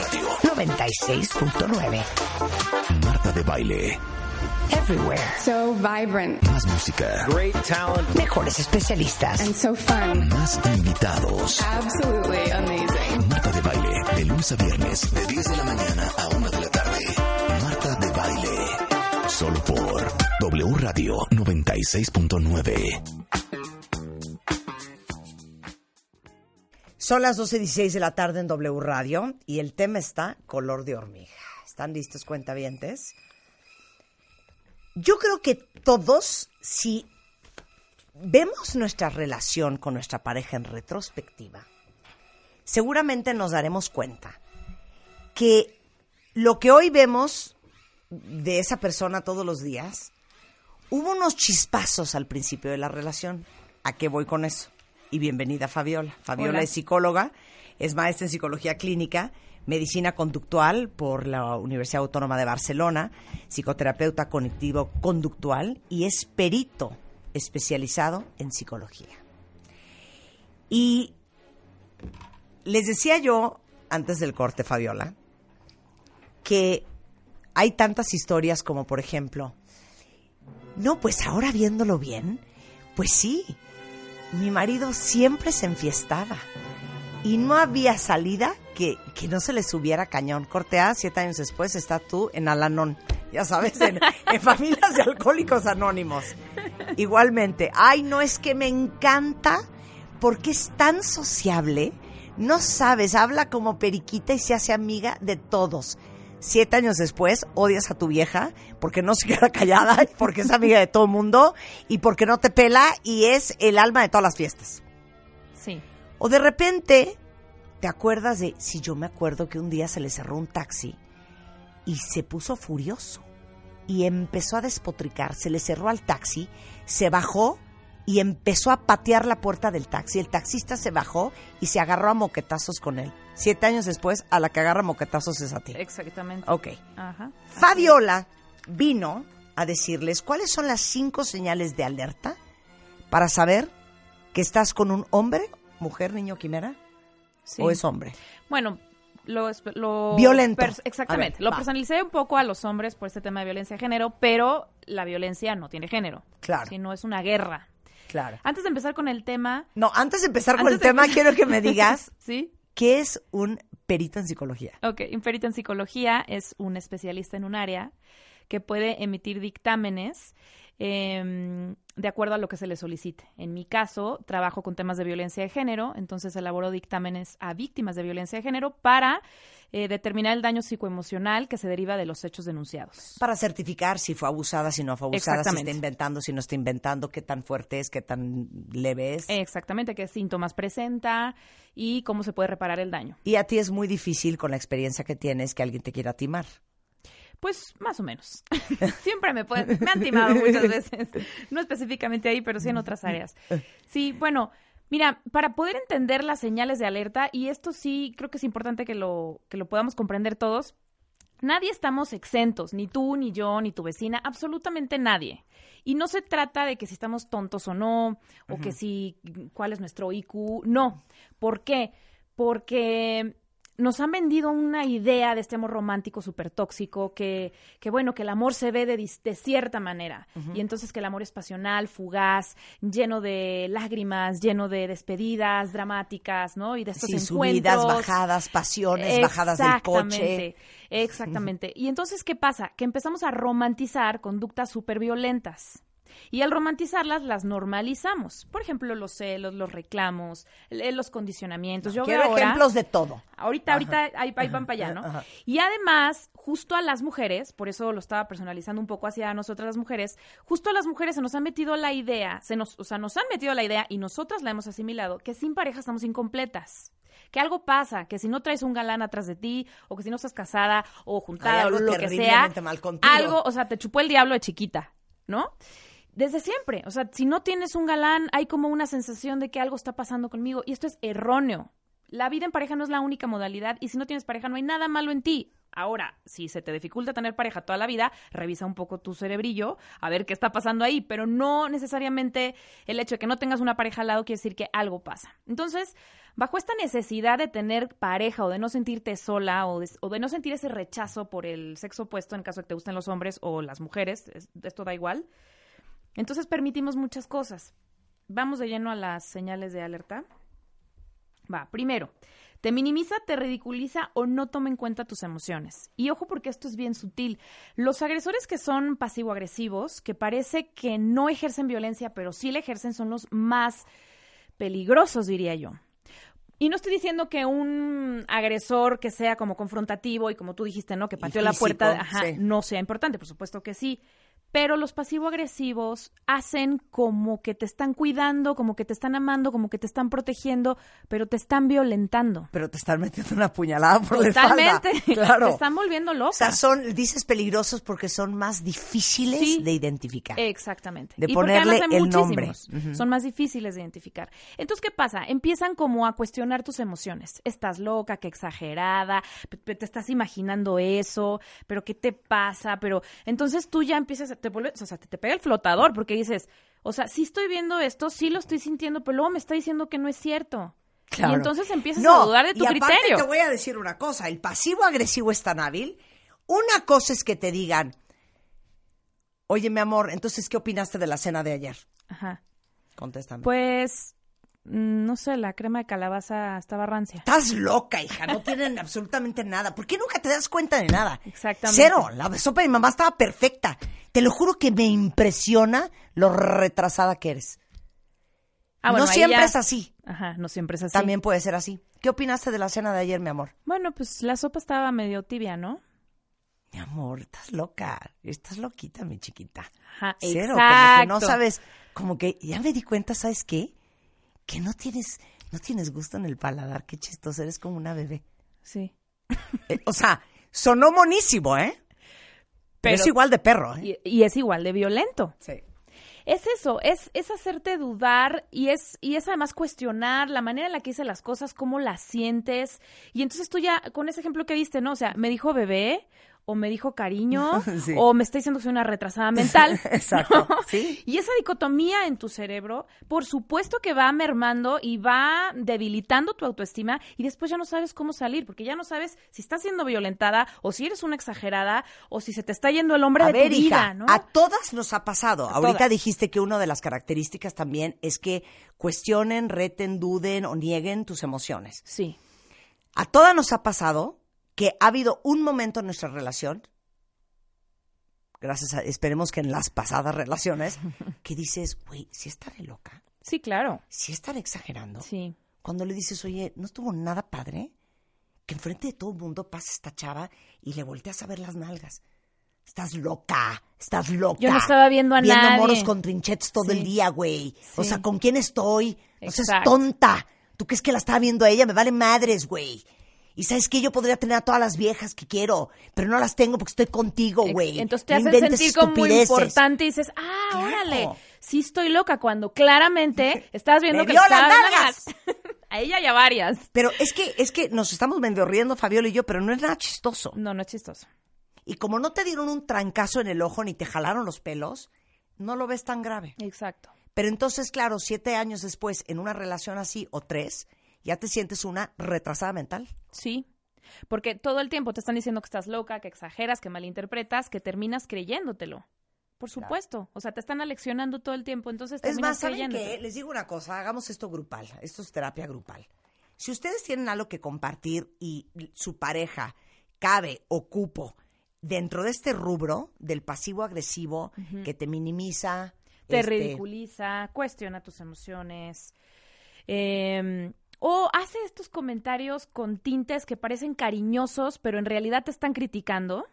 Radio 96.9. Marta de Baile. Everywhere. So vibrant Más música. Great talent. Mejores especialistas. and so fun. Más invitados. Absolutely amazing. Marta de Baile. De lunes a viernes. De 10 de la mañana a 1 de la tarde. Marta de Baile. Solo por W Radio 96.9. Son las 12.16 de la tarde en W Radio y el tema está color de hormiga. ¿Están listos, cuentavientes? Yo creo que todos, si vemos nuestra relación con nuestra pareja en retrospectiva, seguramente nos daremos cuenta que lo que hoy vemos de esa persona todos los días, hubo unos chispazos al principio de la relación. ¿A qué voy con eso? Y bienvenida Fabiola. Fabiola Hola. es psicóloga, es maestra en psicología clínica, medicina conductual por la Universidad Autónoma de Barcelona, psicoterapeuta cognitivo conductual y es perito especializado en psicología. Y les decía yo antes del corte, Fabiola, que hay tantas historias como, por ejemplo, no, pues ahora viéndolo bien, pues sí, mi marido siempre se enfiestaba y no había salida que, que no se le subiera cañón. Cortea, siete años después está tú en Alanón, ya sabes, en, en familias de alcohólicos anónimos. Igualmente, ay, no es que me encanta porque es tan sociable, no sabes, habla como periquita y se hace amiga de todos. Siete años después odias a tu vieja porque no se queda callada, porque es amiga de todo el mundo y porque no te pela y es el alma de todas las fiestas. Sí. O de repente te acuerdas de, si yo me acuerdo que un día se le cerró un taxi y se puso furioso y empezó a despotricar, se le cerró al taxi, se bajó y empezó a patear la puerta del taxi. El taxista se bajó y se agarró a moquetazos con él. Siete años después, a la que agarra moquetazos es a ti. Exactamente. Ok. Ajá. Fabiola vino a decirles cuáles son las cinco señales de alerta para saber que estás con un hombre, mujer, niño, quimera, Sí. o es hombre. Bueno, lo, Violento. exactamente. Ver, lo va. personalicé un poco a los hombres por este tema de violencia de género, pero la violencia no tiene género. Claro. Si no es una guerra. Claro. Antes de empezar con el tema, No, antes de empezar con el tema, empezar- quiero que me digas ¿sí? qué es un perito en psicología. Ok, un perito en psicología es un especialista en un área que puede emitir dictámenes em, de acuerdo a lo que se le solicite. En mi caso, trabajo con temas de violencia de género, entonces elaboro dictámenes a víctimas de violencia de género para eh, determinar el daño psicoemocional que se deriva de los hechos denunciados. Para certificar si fue abusada, si no fue abusada, si está inventando, si no está inventando, qué tan fuerte es, qué tan leve es. Exactamente, qué síntomas presenta y cómo se puede reparar el daño. Y a ti es muy difícil con la experiencia que tienes que alguien te quiera timar. Pues más o menos. Siempre me pueden, me han timado muchas veces. No específicamente ahí, pero sí en otras áreas. Sí, bueno, mira, para poder entender las señales de alerta, y esto sí creo que es importante que lo, que lo podamos comprender todos, nadie estamos exentos, ni tú, ni yo, ni tu vecina, absolutamente nadie. Y no se trata de que si estamos tontos o no, o que si cuál es nuestro IQ, no. ¿Por qué? Porque nos han vendido una idea de este amor romántico súper tóxico, que, que bueno, que el amor se ve de, cierta manera. Y entonces que el amor es pasional, fugaz, lleno de lágrimas, lleno de despedidas dramáticas, ¿no? Y de estos Sí, encuentros. subidas, bajadas, pasiones, bajadas del coche. Exactamente, Exactamente. Y entonces, ¿qué pasa? Que empezamos a romantizar conductas súper violentas. Y al romantizarlas, las normalizamos. Por ejemplo, los celos, los reclamos, eh, los condicionamientos. Yo Quiero veo ahora- ejemplos de todo. Ahorita, ahorita, ahí, ahí van para allá, ¿no? Ajá. Y además, justo a las mujeres, por eso lo estaba personalizando un poco hacia nosotras las mujeres, justo a las mujeres se nos ha metido la idea, se nos, o sea, nos han metido la idea y nosotras la hemos asimilado, que sin pareja estamos incompletas. Que algo pasa, que si no traes un galán atrás de ti, o que si no estás casada, o juntada, o lo que sea, algo, o sea, te chupó el diablo de chiquita, ¿no? Desde siempre. O sea, si no tienes un galán, hay como una sensación de que algo está pasando conmigo. Y esto es erróneo. La vida en pareja no es la única modalidad y si no tienes pareja no hay nada malo en ti. Ahora, si se te dificulta tener pareja toda la vida, revisa un poco tu cerebrillo a ver qué está pasando ahí, pero no necesariamente el hecho de que no tengas una pareja al lado quiere decir que algo pasa. Entonces, bajo esta necesidad de tener pareja o de no sentirte sola o de, o de no sentir ese rechazo por el sexo opuesto en caso de que te gusten los hombres o las mujeres, es- esto da igual, entonces permitimos muchas cosas. Vamos de lleno a las señales de alerta. Va, primero, te minimiza, te ridiculiza o no toma en cuenta tus emociones. Y ojo porque esto es bien sutil. Los agresores que son pasivo-agresivos, que parece que no ejercen violencia, pero sí la ejercen, son los más peligrosos, diría yo. Y no estoy diciendo que un agresor que sea como confrontativo y como tú dijiste, ¿no? Que pateó la puerta, ajá, sí. no sea importante, por supuesto que sí. Pero los pasivo-agresivos hacen como que te están cuidando, como que te están amando, como que te están protegiendo, pero te están violentando. Pero te están metiendo una puñalada por la espalda. Totalmente. Claro. Te están volviendo loca. O sea, son, dices peligrosos porque son más difíciles Sí. de identificar. Exactamente. De Y ponerle el nombre. Son más difíciles de identificar. Entonces, ¿qué pasa? Empiezan como a cuestionar tus emociones. Estás loca, qué exagerada, te estás imaginando eso, pero ¿qué te pasa? Pero entonces tú ya empiezas, a- te vuelves, o sea, te, te pega el flotador porque dices, o sea, sí estoy viendo esto, sí lo estoy sintiendo, pero luego me está diciendo que no es cierto. Claro. Y entonces empiezas No, a dudar de tu y aparte criterio. te voy a decir una cosa, el pasivo agresivo es tan hábil. Una cosa es que te digan, oye mi amor, entonces, ¿qué opinaste de la cena de ayer? Ajá. Contéstame. Pues, no sé, la crema de calabaza estaba rancia. Estás loca, hija, no tienen absolutamente nada. ¿Por qué nunca te das cuenta de nada? Exactamente. Cero, la sopa de mi mamá estaba perfecta. Te lo juro que me impresiona lo retrasada que eres. Ah, bueno, no siempre ya- es así. Ajá, no siempre es así. También puede ser así. ¿Qué opinaste de la cena de ayer, mi amor? Bueno, pues la sopa estaba medio tibia, ¿no? Mi amor, estás loca. Estás loquita, mi chiquita. Ajá, Cero, exacto. como que no sabes, como que ya me di cuenta, ¿sabes qué? Que no tienes, no tienes gusto en el paladar, qué chistoso, eres como una bebé. Sí. Eh, o sea, sonó monísimo, ¿eh? Pero, Pero- es igual de perro, ¿eh? Y, y es igual de violento. Sí. Es eso, es, es hacerte dudar y es, y es además cuestionar la manera en la que dice las cosas, cómo las sientes. Y entonces tú ya, con ese ejemplo que viste, ¿no? O sea, me dijo bebé, o me dijo cariño, Sí. o me está diciendo que soy una retrasada mental. Exacto, ¿no? sí. Y esa dicotomía en tu cerebro, por supuesto que va mermando y va debilitando tu autoestima y después ya no sabes cómo salir, porque ya no sabes si estás siendo violentada o si eres una exagerada o si se te está yendo el hombre A de ver, tu hija, vida, ¿no? a todas nos ha pasado. A Ahorita todas. dijiste que una de las características también es que cuestionen, reten, duden o nieguen tus emociones. Sí. A todas nos ha pasado que ha habido un momento en nuestra relación, gracias a, esperemos que en las pasadas relaciones, que dices, güey, si estaré loca, Sí, claro. si estaré exagerando. Sí. Cuando le dices, oye, ¿no estuvo nada padre? Que enfrente de todo el mundo pasa esta chava y le volteas a ver las nalgas. Estás loca, estás loca. Yo no estaba viendo a Viendo nadie. moros con trinchetes todo Sí. el día, güey. O Sí. sea, ¿con quién estoy? No seas Exacto. tonta. ¿Tú crees que la estaba viendo a ella? Me vale madres, güey. Y sabes que yo podría tener a todas las viejas que quiero, pero no las tengo porque estoy contigo, güey. Entonces te No haces inventes sentir como muy importante y dices, ah, Claro. órale, sí estoy loca, cuando claramente estás viendo ¡Me que las nalgas! A ella y a varias. Pero es que, es que nos estamos medio riendo, Fabiola y yo, pero no es nada chistoso. No, no es chistoso. Y como no te dieron un trancazo en el ojo ni te jalaron los pelos, no lo ves tan grave. Exacto. Pero entonces, claro, siete años después, en una relación así, o tres, ya te sientes una retrasada mental. Sí. Porque todo el tiempo te están diciendo que estás loca, que exageras, que malinterpretas, que terminas creyéndotelo. Por supuesto. O sea, te están aleccionando todo el tiempo, entonces Es terminas más, ¿saben qué? Les digo una cosa, hagamos esto grupal, esto es terapia grupal. Si ustedes tienen algo que compartir y su pareja cabe, ocupo, dentro de este rubro del pasivo-agresivo que te minimiza, te este, ridiculiza, cuestiona tus emociones. eh, o hace estos comentarios con tintes que parecen cariñosos, pero en realidad te están criticando.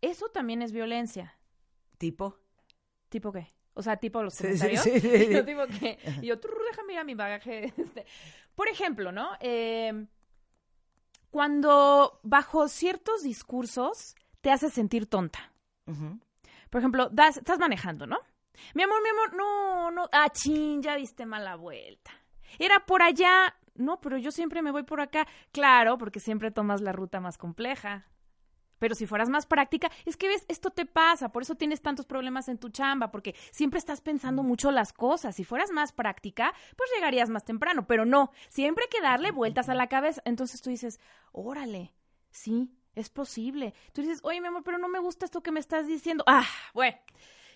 Eso también es violencia. tipo. ¿Tipo qué? O sea, tipo los Sí, comentarios. sí, sí. Yo tipo que... y yo, "Trrr, déjame ir a mi bagaje. Este. Por ejemplo, ¿no? Eh, cuando bajo ciertos discursos te hace sentir tonta. Por ejemplo, das- estás manejando, ¿no? Mi amor, mi amor, no, no, ah, chin, ya diste mala vuelta. Era por allá, No, pero yo siempre me voy por acá. Claro, porque siempre tomas la ruta más compleja. Pero si fueras más práctica, es que ves, esto te pasa, por eso tienes tantos problemas en tu chamba, porque siempre estás pensando mucho las cosas. Si fueras más práctica, pues llegarías más temprano, pero no, siempre hay que darle vueltas a la cabeza. Entonces tú dices, órale, sí, es posible. Tú dices, oye, mi amor, pero no me gusta esto que me estás diciendo. Ah, bueno,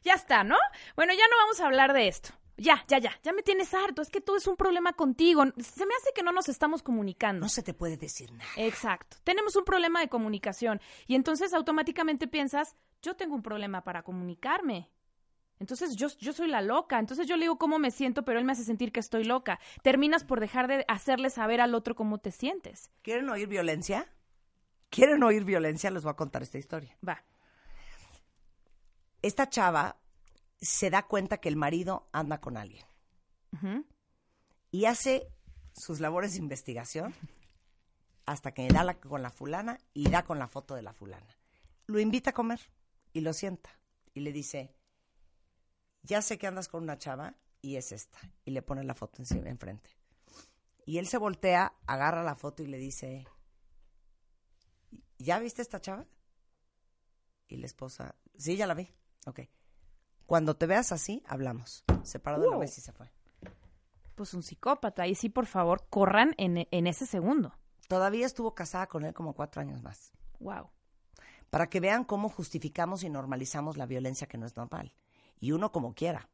ya está, ¿no? Bueno, ya no vamos a hablar de esto. Ya, ya, ya, ya me tienes harto. Es que todo es un problema contigo. Se me hace que no nos estamos comunicando. No se te puede decir nada. Exacto. Tenemos un problema de comunicación. Y entonces automáticamente piensas, yo tengo un problema para comunicarme. Entonces yo, yo soy la loca. Entonces yo le digo cómo me siento, pero él me hace sentir que estoy loca. Terminas por dejar de hacerle saber al otro cómo te sientes. ¿Quieren oír violencia? ¿Quieren oír violencia? Les voy a contar esta historia. Va. Esta chava se da cuenta que el marido anda con alguien y hace sus labores de investigación hasta que da la- con la fulana y da con la foto de la fulana. Lo invita a comer y lo sienta y le dice, ya sé que andas con una chava y es esta. Y le pone la foto encima, enfrente. Y él se voltea, agarra la foto y le dice, ¿ya viste esta chava? Y la esposa, sí, ya la vi. Ok. Cuando te veas así, hablamos. Se paró de vez y se fue. Pues un psicópata. Y sí, por favor, corran en, en ese segundo. Todavía estuvo casada con él como cuatro años más. Wow. Para que vean cómo justificamos y normalizamos la violencia que no es normal. Y uno como quiera.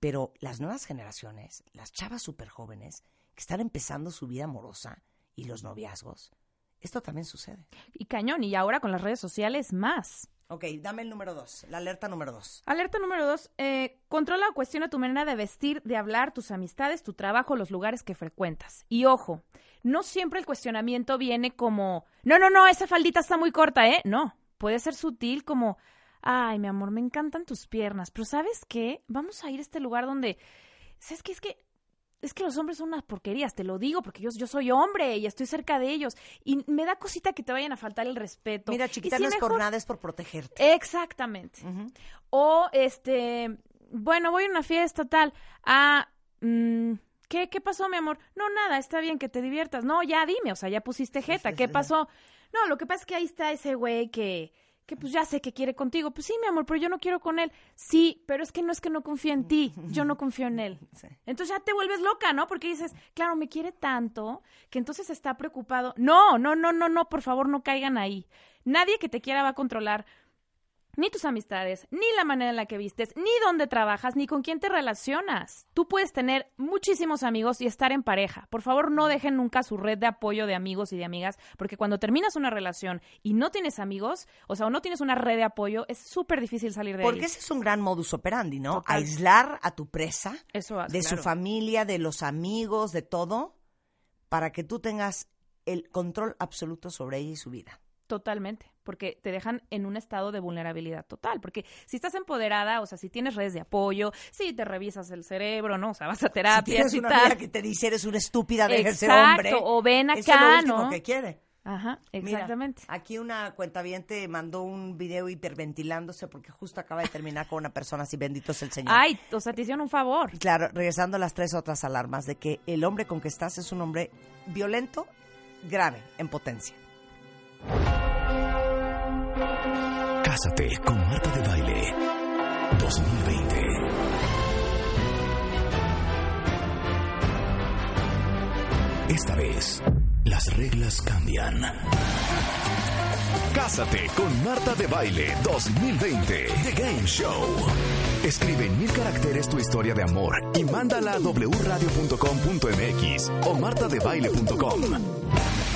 Pero las nuevas generaciones, las chavas súper jóvenes, que están empezando su vida amorosa y los noviazgos, esto también sucede. Y cañón. Y ahora con las redes sociales, más. Ok, dame el número dos, la alerta número dos. Alerta número dos. eh, controla o cuestiona tu manera de vestir, de hablar, tus amistades, tu trabajo, los lugares que frecuentas. Y ojo, no siempre el cuestionamiento viene como, no, no, no, esa faldita está muy corta, ¿eh? No, puede ser sutil como, ay, mi amor, me encantan tus piernas, pero ¿sabes qué? Vamos a ir a este lugar donde, ¿sabes qué? Es que... Es que los hombres son unas porquerías, te lo digo, porque yo, yo soy hombre y estoy cerca de ellos. Y me da cosita que te vayan a faltar el respeto. Mira, chiquita, si no es por nada, es por protegerte. Exactamente. O, este, bueno, voy a una fiesta, tal. Ah, mm, ¿qué, ¿qué pasó, mi amor? No, nada, está bien que te diviertas. No, ya dime, o sea, ya pusiste jeta. ¿Qué pasó? No, lo que pasa es que ahí está ese güey que, que pues ya sé que quiere contigo. Pues sí, mi amor, pero yo no quiero con él. Sí, pero es que no es que no confío en ti, yo no confío en él. Sí. Entonces ya te vuelves loca, ¿no? Porque dices, claro, me quiere tanto que entonces está preocupado. No, no, no, no, no, por favor, no caigan ahí. Nadie que te quiera va a controlar ni tus amistades, ni la manera en la que vistes, ni dónde trabajas, ni con quién te relacionas. Tú puedes tener muchísimos amigos y estar en pareja. Por favor, no dejen nunca su red de apoyo de amigos y de amigas, porque cuando terminas una relación y no tienes amigos, o sea, o no tienes una red de apoyo, es súper difícil salir de Porque ahí. ese es un gran modus operandi, ¿no? Total. Aislar a tu presa Eso hace, de su familia, de los amigos, de todo, para que tú tengas el control absoluto sobre ella y su vida. Totalmente, porque te dejan en un estado de vulnerabilidad total, porque si estás empoderada, o sea, si tienes redes de apoyo, si te revisas el cerebro, ¿no? O sea, vas a Si terapia tienes y una tal. que te dice eres una estúpida, de Exacto, hombre. o ven Eso es lo acá, último ¿no? que quiere. Ajá, Mira, exactamente. aquí una cuentaviente mandó un video hiperventilándose porque justo acaba de terminar con una persona así, bendito es el Señor. Ay, o sea, te hicieron un favor. Claro, regresando a las tres otras alarmas de que el hombre con que estás es un hombre violento, grave, en potencia. Cásate con Marta de Baile 2020. Esta vez, las reglas cambian. Cásate con Marta de Baile 2020. The Game Show. Escribe en mil caracteres tu historia de amor y mándala a wradio.com.mx o martadebaile.com.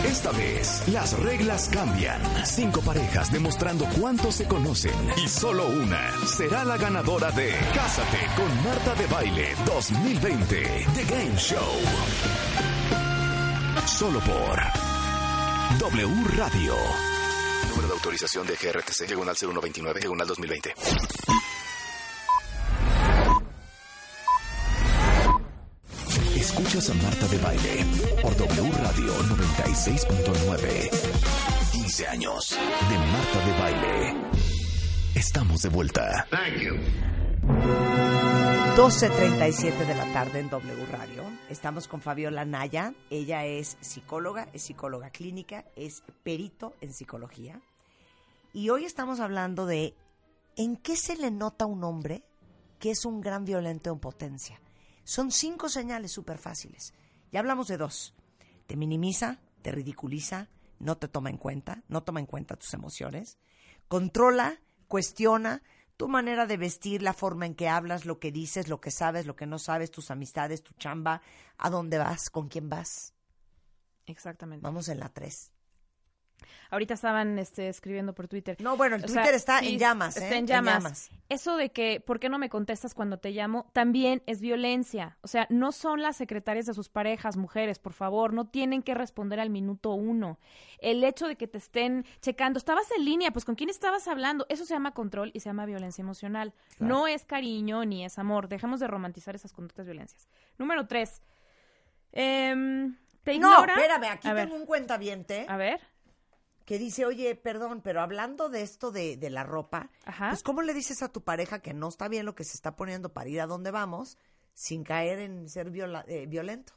Esta vez, las reglas cambian. Cinco parejas demostrando cuánto se conocen y solo una será la ganadora de Cásate con Marta de Baile 2020. The Game Show. Solo por W Radio. Número de autorización de GRTC, diagonal 0129, diagonal 2020. Escuchas a Marta de Baile por W Radio 96.9. 15 años de Marta de Baile. Estamos de vuelta. Thank you. 12.37 de la tarde en W Radio. Estamos con Fabiola Naya. Ella es psicóloga, es psicóloga clínica, es perito en psicología. Y hoy estamos hablando de en qué se le nota a un hombre que es un gran violento en potencia. Son cinco señales súper fáciles. Ya hablamos de dos. Te minimiza, te ridiculiza, no te toma en cuenta, no toma en cuenta tus emociones, controla, cuestiona tu manera de vestir, la forma en que hablas, lo que dices, lo que sabes, lo que no sabes, tus amistades, tu chamba, a dónde vas, con quién vas. Exactamente. Vamos en la tres. Ahorita estaban este, escribiendo por Twitter. No, bueno, el O sea, Twitter está sí, en llamas, ¿eh? Está en llamas. Eso de que, ¿por qué no me contestas cuando te llamo? También es violencia. O sea, no son las secretarias de sus parejas, mujeres, por favor, no tienen que responder al minuto uno. El hecho de que te estén checando, estabas en línea, pues con quién estabas hablando, eso se llama control y se llama violencia emocional. Claro. No es cariño ni es amor. Dejemos de romantizar esas conductas violencias. Número tres. em, ¿Te No, espérame, aquí a tengo ver, un cuentaviente A ver. Que dice, oye, perdón, pero hablando de esto de, de la ropa, Ajá. pues ¿cómo le dices a tu pareja que no está bien lo que se está poniendo para ir a donde vamos sin caer en ser viola- eh, violento?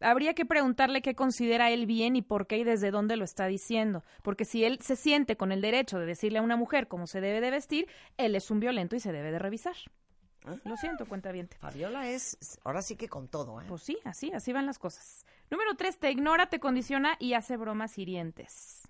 habría que preguntarle qué considera él bien y por qué y desde dónde lo está diciendo. Porque si él se siente con el derecho de decirle a una mujer cómo se debe de vestir, él es un violento y se debe de revisar. Lo siento, cuenta bien. Fabiola es, ahora sí que con todo, ¿eh? Pues sí, así, así van las cosas. Número tres, te ignora, te condiciona y hace bromas hirientes.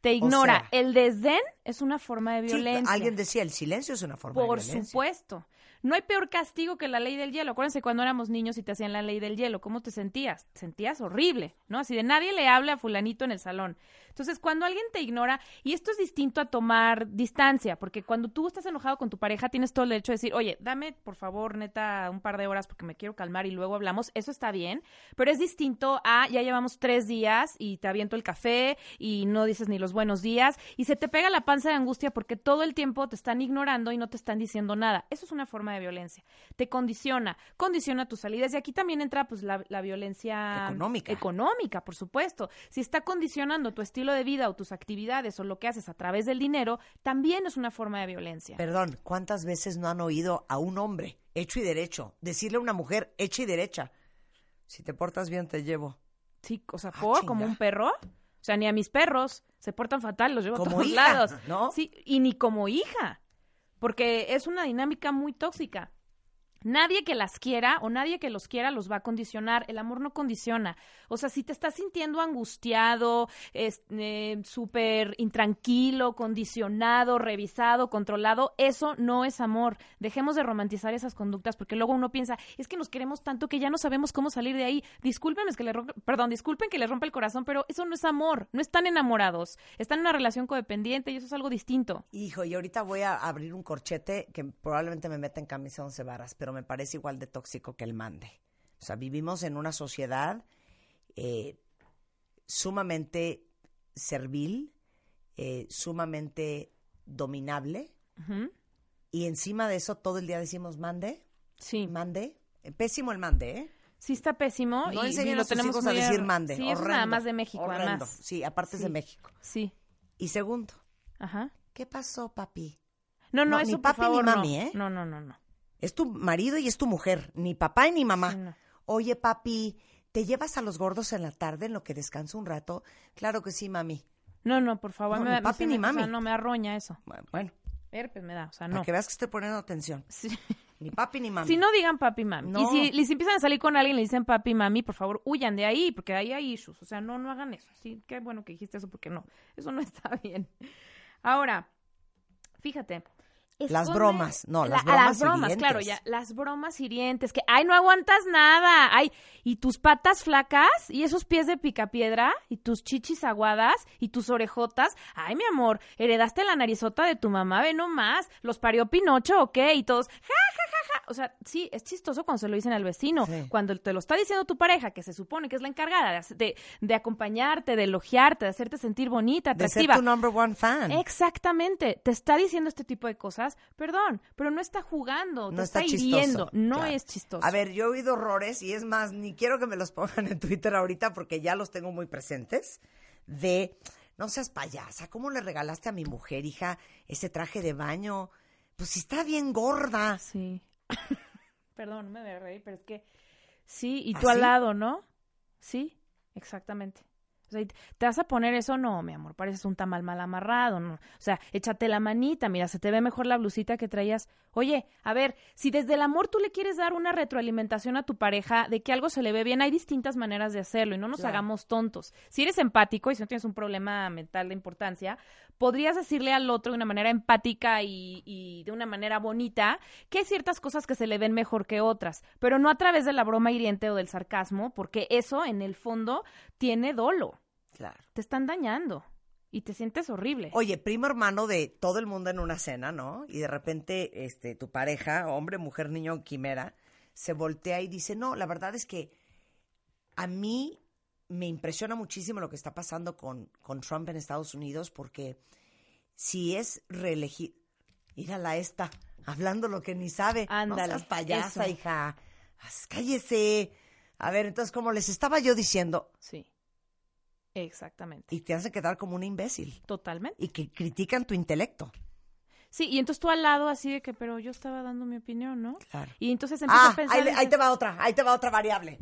Te ignora. sea- el desdén es una forma de Sí, violencia. alguien decía, el silencio es una forma Por de violencia. supuesto. No hay peor castigo que la ley del hielo. Acuérdense cuando éramos niños y te hacían la ley del hielo, ¿cómo te sentías? Te sentías horrible, ¿no? Así de nadie le habla a fulanito en el salón. Entonces, cuando alguien te ignora, y esto es distinto a tomar distancia, porque cuando tú estás enojado con tu pareja, tienes todo el derecho de decir, oye, dame, por favor, neta, un par de horas porque me quiero calmar y luego hablamos. Eso está bien, pero es distinto a, ya llevamos tres días y te aviento el café y no dices ni los buenos días y se te pega la panza de angustia porque todo el tiempo te están ignorando y no te están diciendo nada. Eso es una forma de violencia. Te condiciona, condiciona tus salidas y aquí también entra pues la, la violencia Económica. económica, por supuesto. Si está condicionando tu estilo de vida o tus actividades o lo que haces a través del dinero, también es una forma de violencia. Perdón, ¿cuántas veces no han oído a un hombre, hecho y derecho, decirle a una mujer, hecha y derecha, si te portas bien te llevo? Sí, o sea, Ah. ¿Como un perro? O sea, ni a mis perros se portan fatal, los llevo a Como todos hija, lados. ¿no? Sí, y ni como hija, porque es una dinámica muy tóxica. Nadie que las quiera o nadie que los quiera los va a condicionar. El amor no condiciona. O sea, si te estás sintiendo angustiado, eh, súper intranquilo, condicionado, revisado, controlado, eso no es amor. Dejemos de romantizar esas conductas porque luego uno piensa, es que nos queremos tanto que ya no sabemos cómo salir de ahí. Discúlpenme que le perdón, disculpen que les rompa el corazón, pero eso no es amor. No están enamorados. Están en una relación codependiente y eso es algo distinto. Hijo, y ahorita voy a abrir un corchete que probablemente me meta en camisa once varas, pero me parece igual de tóxico que el mande. O sea, vivimos en una sociedad eh, sumamente servil, eh, sumamente dominable, y encima de eso todo el día decimos mande, Sí. mande. Eh, Pésimo el mande, ¿eh? Sí está pésimo No y, y enseñen lo tenemos hijos a decir mande. Sí, eso es horrendo, nada más de México, horrendo. además. Sí, aparte es de Sí. México. Sí. Y segundo, Ajá. ¿qué pasó, papi? No, no, No, eso ni por papi ni no. mami, ¿eh? No, no, no, no. Es tu marido y es tu mujer, ni papá y ni mamá. No. Oye, papi, ¿te llevas a los gordos en la tarde en lo que descanso un rato? Claro que sí, mami. No, no, por favor. No, me, ni papi ni me- o sea, mami. no me arroña eso. Bueno, Herpes me da, o sea, para no. que veas que estoy poniendo atención. Sí. Ni papi ni mami. Si no digan papi mami. No. Y si les empiezan a salir con alguien y le dicen papi mami, por favor, huyan de ahí, porque ahí hay issues. O sea, no, no hagan eso. Sí, qué bueno que dijiste eso, porque no. Eso no está bien. Ahora, fíjate. Las bromas, no, las La- bromas las bromas, hirientes. claro, ya. Las bromas hirientes, que, ay, no aguantas nada. Ay, y tus patas flacas, y esos pies de picapiedra, y tus chichis aguadas, y tus orejotas. Ay, mi amor, heredaste la narizota de tu mamá, ve nomás. ¿Los parió Pinocho o qué? Y todos, ja, ja, ja, ja. O sea, sí, es chistoso cuando se lo dicen al vecino. Sí. Cuando te lo está diciendo tu pareja, que se supone que es la encargada de, de, de acompañarte, de elogiarte, de hacerte sentir bonita, de ser atractiva. tu number one fan. Exactamente, te está diciendo este tipo de cosas, perdón, pero no está jugando, no te está, está, hiriendo, no Claro. es chistoso. A ver, yo he oído horrores y es más, ni quiero que me los pongan en Twitter ahorita porque ya los tengo muy presentes. De, no seas payasa, ¿cómo le regalaste a mi mujer, hija, ese traje de baño? Pues si está bien gorda. sí. Perdón, no me voy a reír, pero es que sí, y ¿Ah, tú al sí? lado, ¿no? Sí, exactamente. O sea, ¿te vas a poner eso? No, mi amor, pareces un tamal mal amarrado, ¿no? O sea, échate la manita, mira, se te ve mejor la blusita que traías. Oye, a ver, si desde el amor tú le quieres dar una retroalimentación a tu pareja de que algo se le ve bien, hay distintas maneras de hacerlo y no nos Claro. hagamos tontos. Si eres empático y si no tienes un problema mental de importancia, podrías decirle al otro de una manera empática y, y de una manera bonita que hay ciertas cosas que se le ven mejor que otras, pero no a través de la broma hiriente o del sarcasmo, porque eso en el fondo tiene dolo. Claro. Te están dañando y te sientes horrible. Oye, primo hermano de todo el mundo en una cena, ¿no? Y de repente, este, tu pareja, hombre, mujer, niño, quimera, se voltea y dice, no, la verdad es que a mí me impresiona muchísimo lo que está pasando con, con Trump en Estados Unidos, porque si es reelegido, mírala esta, hablando lo que ni sabe, Ándale, no seas payasa, eso. hija, cállese. A ver, entonces, como les estaba yo diciendo, Sí. Exactamente. y te hace quedar como una imbécil, Totalmente. y que critican tu intelecto. Sí, y entonces tú al lado así de que, pero yo estaba dando mi opinión, ¿no? Claro. Y entonces empiezas Ah, a pensar... ahí, te va otra, ahí te va otra variable.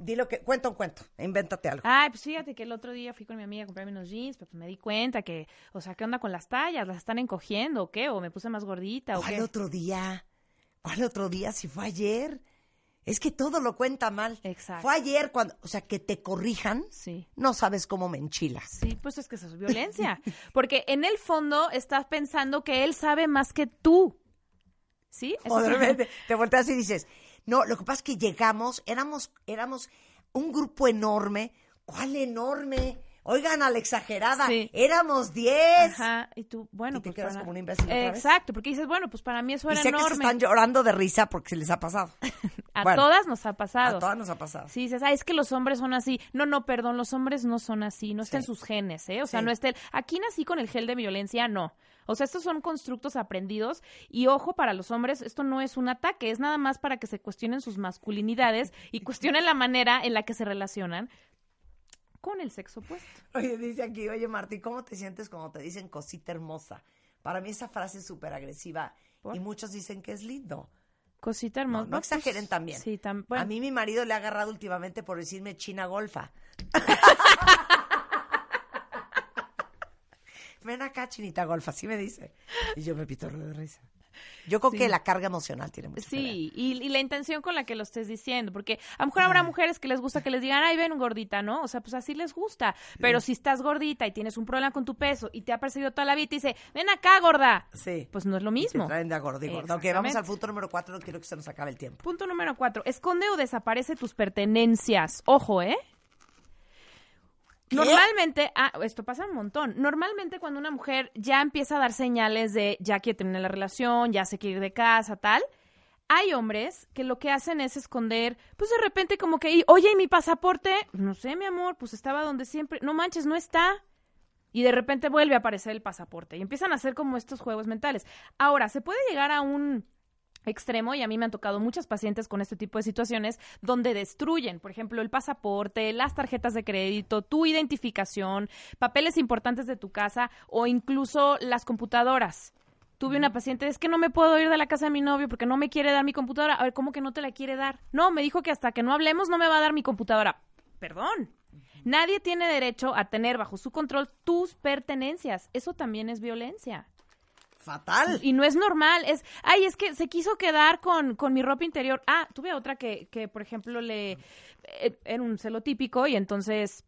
Dilo que, cuenta un cuento, invéntate algo. Ay, pues fíjate que el otro día fui con mi amiga a comprarme unos jeans, pero pues me di cuenta que, o sea, ¿qué onda con las tallas? ¿Las están encogiendo o qué? ¿O me puse más gordita o ¿Cuál qué? otro día? ¿Cuál otro día? Si fue ayer. Es que todo lo cuenta mal. Exacto. Fue ayer cuando, o sea, que te corrijan, Sí. no sabes cómo me enchilas. Sí, pues es que eso es violencia. Porque en el fondo estás pensando que él sabe más que tú. ¿Sí? O de repente te volteas y dices, no, lo que pasa es que llegamos, éramos, éramos un grupo enorme. ¿Cuál enorme? Oigan, a la exagerada, Sí. éramos 10. Ajá, y tú, bueno, Y te pues quedas para- como un imbécil otra vez. Exacto, porque dices, bueno, pues para mí eso Y era sé que se enorme. están llorando de risa porque se les ha pasado. A Bueno, todas nos ha pasado. A todas nos ha pasado. Sí, dices, ah, es que los hombres son así. No, no, perdón, los hombres no son así. No está en Sí. sus genes, ¿eh? O sea, Sí. no está el... Aquí nací con el gel de violencia, no. O sea, estos son constructos aprendidos y ojo para los hombres, esto no es un ataque, es nada más para que se cuestionen sus masculinidades y cuestionen la manera en la que se relacionan con el sexo opuesto. Oye, dice aquí, oye Martí, ¿cómo te sientes cuando te dicen cosita hermosa? Para mí esa frase es súper agresiva ¿Por? y muchos dicen que es lindo. Cosita hermosa. no exageren también. Sí, tam- bueno, A mí mi marido le ha agarrado últimamente por decirme china golfa. Ven acá, chinita golfa, así me dice. Y yo me pito de risa. Yo creo Sí. que la carga emocional tiene mucho que ver. Sí, y, y la intención con la que lo estés diciendo, porque a lo mejor habrá mujeres que les gusta que les digan, ay, ven gordita, ¿no? O sea, pues así les gusta. Pero si estás gordita y tienes un problema con tu peso y te ha perseguido toda la vida y te dice, ven acá, gorda, Sí. pues no es lo te mismo. traen de a gordo y. Ok, vamos al punto número cuatro, no quiero que se nos acabe el tiempo. Punto número cuatro, esconde o desaparece tus pertenencias. Ojo, ¿eh? Normalmente, ah, esto pasa un montón. Normalmente cuando una mujer ya empieza a dar señales de ya quiere terminar la relación, ya se quiere ir de casa, tal, hay hombres que lo que hacen es esconder, pues de repente como que, oye, ¿y mi pasaporte? No sé, mi amor, pues estaba donde siempre, no manches, no está. Y de repente vuelve a aparecer el pasaporte y empiezan a hacer como estos juegos mentales. Ahora, se puede llegar a un extremo y a mí me han tocado muchas pacientes con este tipo de situaciones donde destruyen, por ejemplo, el pasaporte, las tarjetas de crédito, tu identificación, papeles importantes de tu casa o incluso las computadoras. Tuve una paciente, es que no me puedo ir de la casa de mi novio porque no me quiere dar mi computadora. A ver, ¿cómo que no te la quiere dar? No, me dijo que hasta que no hablemos no me va a dar mi computadora. Perdón. Nadie tiene derecho a tener bajo su control tus pertenencias. Eso también es violencia. Fatal. Y no es normal, es, ay, es que se quiso quedar con, con mi ropa interior. Ah, tuve otra que, que por ejemplo, le, eh, era un celo típico y entonces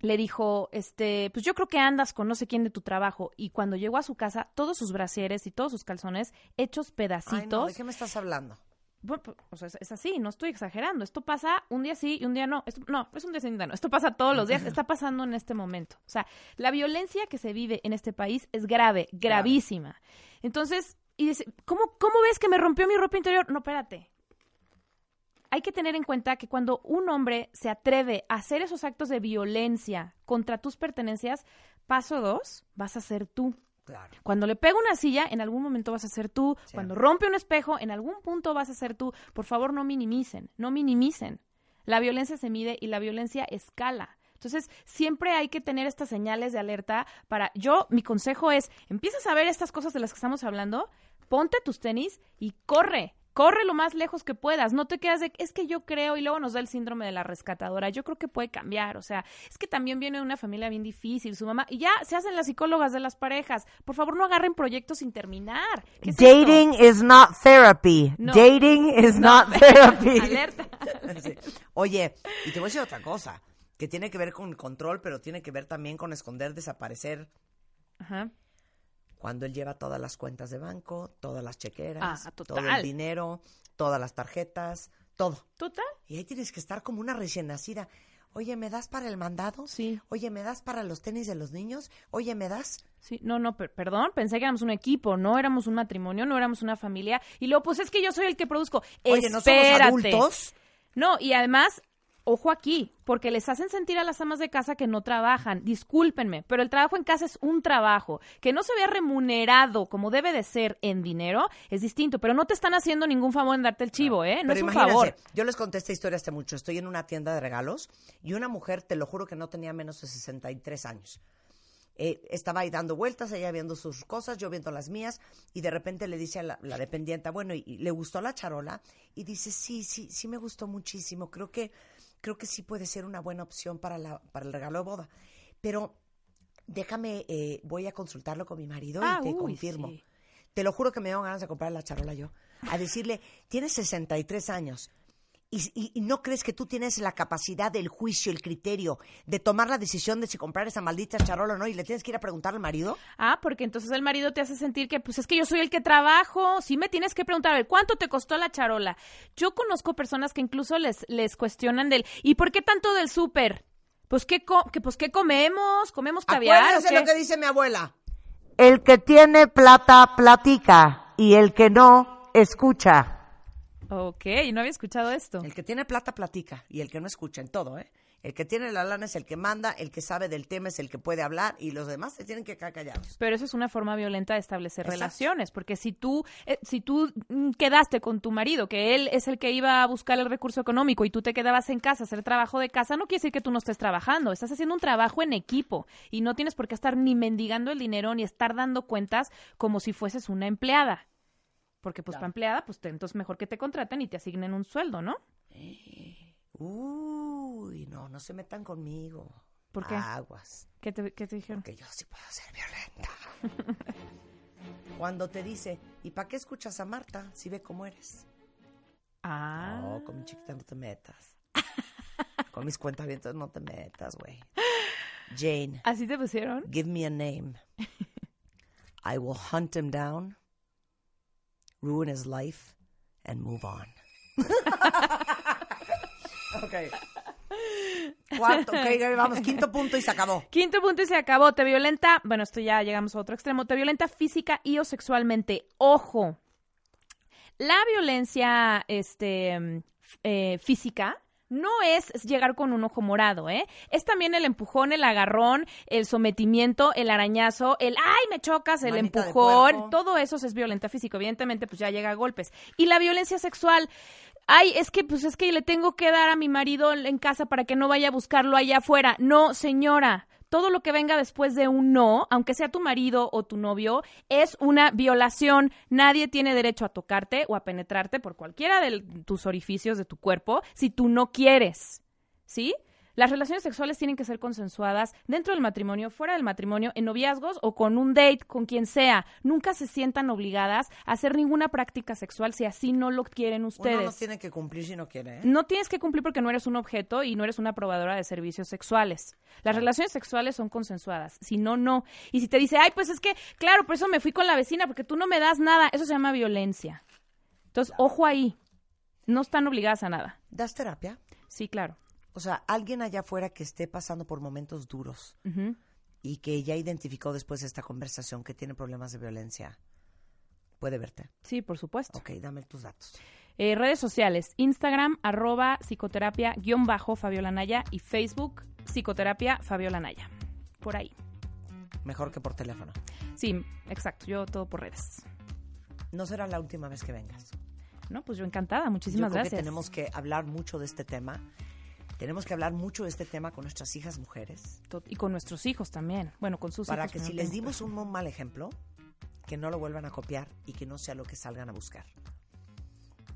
le dijo, este, pues yo creo que andas con no sé quién de tu trabajo. Y cuando llegó a su casa, todos sus brasieres y todos sus calzones hechos Ay, pedacitos. no, ¿de qué me estás hablando? Pues, o sea, es, así, no estoy exagerando. Esto pasa un día sí y un día no. Esto, no, es un día sí y un día no. Esto pasa todos los días. Está pasando en este momento. O sea, la violencia que se vive en este país es grave, gravísima. Entonces, y dice, ¿cómo, ¿cómo ves que me rompió mi ropa interior? No, espérate. Hay que tener en cuenta que cuando un hombre se atreve a hacer esos actos de violencia contra tus pertenencias, paso dos, vas a ser tú. Claro. Cuando le pega una silla, en algún momento vas a ser tú. Sí. Cuando rompe un espejo, en algún punto vas a ser tú. Por favor, no minimicen, no minimicen. La violencia se mide y la violencia escala. Entonces, siempre hay que tener estas señales de alerta para... Yo, mi consejo es, empiezas a ver estas cosas de las que estamos hablando, ponte tus tenis y corre. Corre lo más lejos que puedas. No te quedas de, es que yo creo, y luego nos da el síndrome de la rescatadora. Yo creo que puede cambiar. O sea, es que también viene de una familia bien difícil, su mamá. Y ya se hacen las psicólogas de las parejas. Por favor, no agarren proyectos sin terminar. ¿Qué es Dating esto? is not therapy. No. Dating is not therapy. Alerta. Sí. Oye, y te voy a decir otra cosa, que tiene que ver con control, pero tiene que ver también con esconder, desaparecer. Ajá. Cuando él lleva todas las cuentas de banco, todas las chequeras, Ah, todo el dinero, todas las tarjetas, todo. Total. Y ahí tienes que estar como una recién nacida. Oye, ¿me das para el mandado? Sí. Oye, ¿me das para los tenis de los niños? Oye, ¿me das? Sí, no, no, per- perdón, pensé que éramos un equipo, no éramos un matrimonio, no éramos una familia. Y luego, pues es que yo soy el que produzco. Oye, ¿no somos Espérate. adultos? No, y además, ojo aquí, porque les hacen sentir a las amas de casa que no trabajan. Discúlpenme, pero el trabajo en casa es un trabajo. Que no se vea remunerado como debe de ser en dinero es distinto, pero no te están haciendo ningún favor en darte el chivo, ¿eh? No Pero es un favor. yo les conté esta historia hace mucho. Estoy en una tienda de regalos y una mujer, te lo juro que no tenía menos de 63 años. Eh, estaba ahí dando vueltas, ella viendo sus cosas, yo viendo las mías, y de repente le dice a la, la dependienta, bueno, ¿y, y le gustó la charola? Y dice, sí, sí, sí me gustó muchísimo. Creo que, creo que sí puede ser una buena opción para, la, para el regalo de boda. Pero déjame, eh, voy a consultarlo con mi marido Ah, y te uy, confirmo. sí. Te lo juro que me dieron ganas de comprar la charola yo. A decirle, tienes 63 años. Y, y- y no crees que tú tienes la capacidad, el juicio, el criterio de tomar la decisión de si comprar esa maldita charola o no y le tienes que ir a preguntar al marido? Ah, porque entonces el marido te hace sentir que, pues es que yo soy el que trabajo. Sí me tienes que preguntar, a ver, ¿cuánto te costó la charola? Yo conozco personas que incluso les, les cuestionan del, ¿y por qué tanto del súper? Pues ¿qué, co- que, pues, ¿qué comemos? ¿Comemos caviar? Acuérdense lo que dice mi abuela. El que tiene plata, platica. Y el que no, escucha. Ok, no había escuchado esto. El que tiene plata, platica. Y el que no escucha en todo, ¿eh? El que tiene la lana es el que manda, el que sabe del tema es el que puede hablar y los demás se tienen que quedar callados. Pero eso es una forma violenta de establecer Exacto. relaciones, porque si tú, eh, si tú mm, quedaste con tu marido, que él es el que iba a buscar el recurso económico y tú te quedabas en casa a hacer trabajo de casa, no quiere decir que tú no estés trabajando, estás haciendo un trabajo en equipo y no tienes por qué estar ni mendigando el dinero ni estar dando cuentas como si fueses una empleada. Porque pues para empleada, pues te- entonces mejor que te contraten y te asignen un sueldo, ¿no? Uy, no, no se metan conmigo. ¿Por qué? Aguas. ¿Qué te, qué te dijeron? Que yo sí puedo ser violenta. Cuando te dice, ¿y para qué escuchas a Marta si ve cómo eres? Ah. No, con mi chiquita no te metas. con mis cuentavientos no te metas, güey. Jane, ¿Así te pusieron? give me a name. I will hunt him down, ruin his life, and move on. ok. Cuarto, ok, vamos, quinto punto y se acabó. Quinto punto y se acabó. Te violenta, bueno, esto ya llegamos a otro extremo, te violenta física y o sexualmente. Ojo, la violencia este, mm, eh, física no es llegar con un ojo morado, ¿eh? Es también el empujón, el agarrón, el sometimiento, el arañazo, el ¡ay, me chocas! El Manita empujón, todo eso es violenta física. Evidentemente, pues ya llega a golpes. Y la violencia sexual, ay, es que, pues es que le tengo que dar a mi marido en casa para que no vaya a buscarlo allá afuera. No, señora. Todo lo que venga después de un no, aunque sea tu marido o tu novio, es una violación. Nadie tiene derecho a tocarte o a penetrarte por cualquiera de tus orificios de tu cuerpo si tú no quieres. ¿Sí? Las relaciones sexuales tienen que ser consensuadas dentro del matrimonio, fuera del matrimonio, en noviazgos o con un date, con quien sea. Nunca se sientan obligadas a hacer ninguna práctica sexual si así no lo quieren ustedes. Uno no tiene que cumplir si no quiere, ¿eh? No tienes que cumplir porque no eres un objeto y no eres una probadora de servicios sexuales. Las relaciones sexuales son consensuadas. Si no, no. Y si te dice, ay, pues es que, claro, por eso me fui con la vecina porque tú no me das nada, eso se llama violencia. Entonces, ojo ahí. No están obligadas a nada. ¿Das terapia? Sí, claro. O sea, alguien allá afuera que esté pasando por momentos duros y que ya identificó después de esta conversación que tiene problemas de violencia, puede verte. Sí, por supuesto. Ok, dame tus datos. Eh, redes sociales, Instagram, arroba psicoterapia, guion bajo, Fabiola Naya y Facebook, psicoterapia, Fabiola Naya. Por ahí. Mejor que por teléfono. Sí, exacto. Yo todo por redes. No será la última vez que vengas. No, pues yo encantada. Yo Muchísimas creo gracias. que tenemos que hablar mucho de este tema. Tenemos que hablar mucho de este tema con nuestras hijas mujeres. Y con nuestros hijos también. Bueno, con sus Para hijos. que si les dimos un mal ejemplo, que no lo vuelvan a copiar y que no sea lo que salgan a buscar.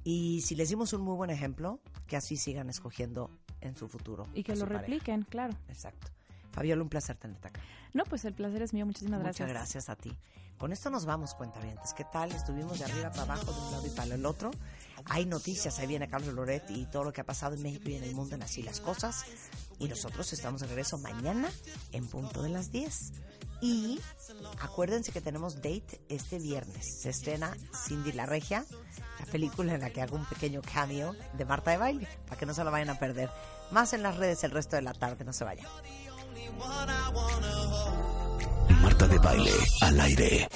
Y si les dimos un muy buen ejemplo, que así sigan escogiendo en su futuro. Y que lo pareja. repliquen, claro. Exacto. Fabiola, un placer tenerte acá. No, pues el placer es mío. Muchísimas Muchas gracias. gracias a ti. Con esto nos vamos, cuentavientes. ¿Qué tal? Estuvimos de arriba para abajo, de un lado y para el otro. Hay noticias, ahí viene Carlos Loret y todo lo que ha pasado en México y en el mundo en Así las Cosas. Y nosotros estamos de regreso mañana en punto de las 10. Y acuérdense que tenemos date este viernes. Se estrena Cindy la Regia, la película en la que hago un pequeño cameo de Marta de Baile, para que no se lo vayan a perder. Más en las redes el resto de la tarde, no se vayan. Marta de Baile al aire.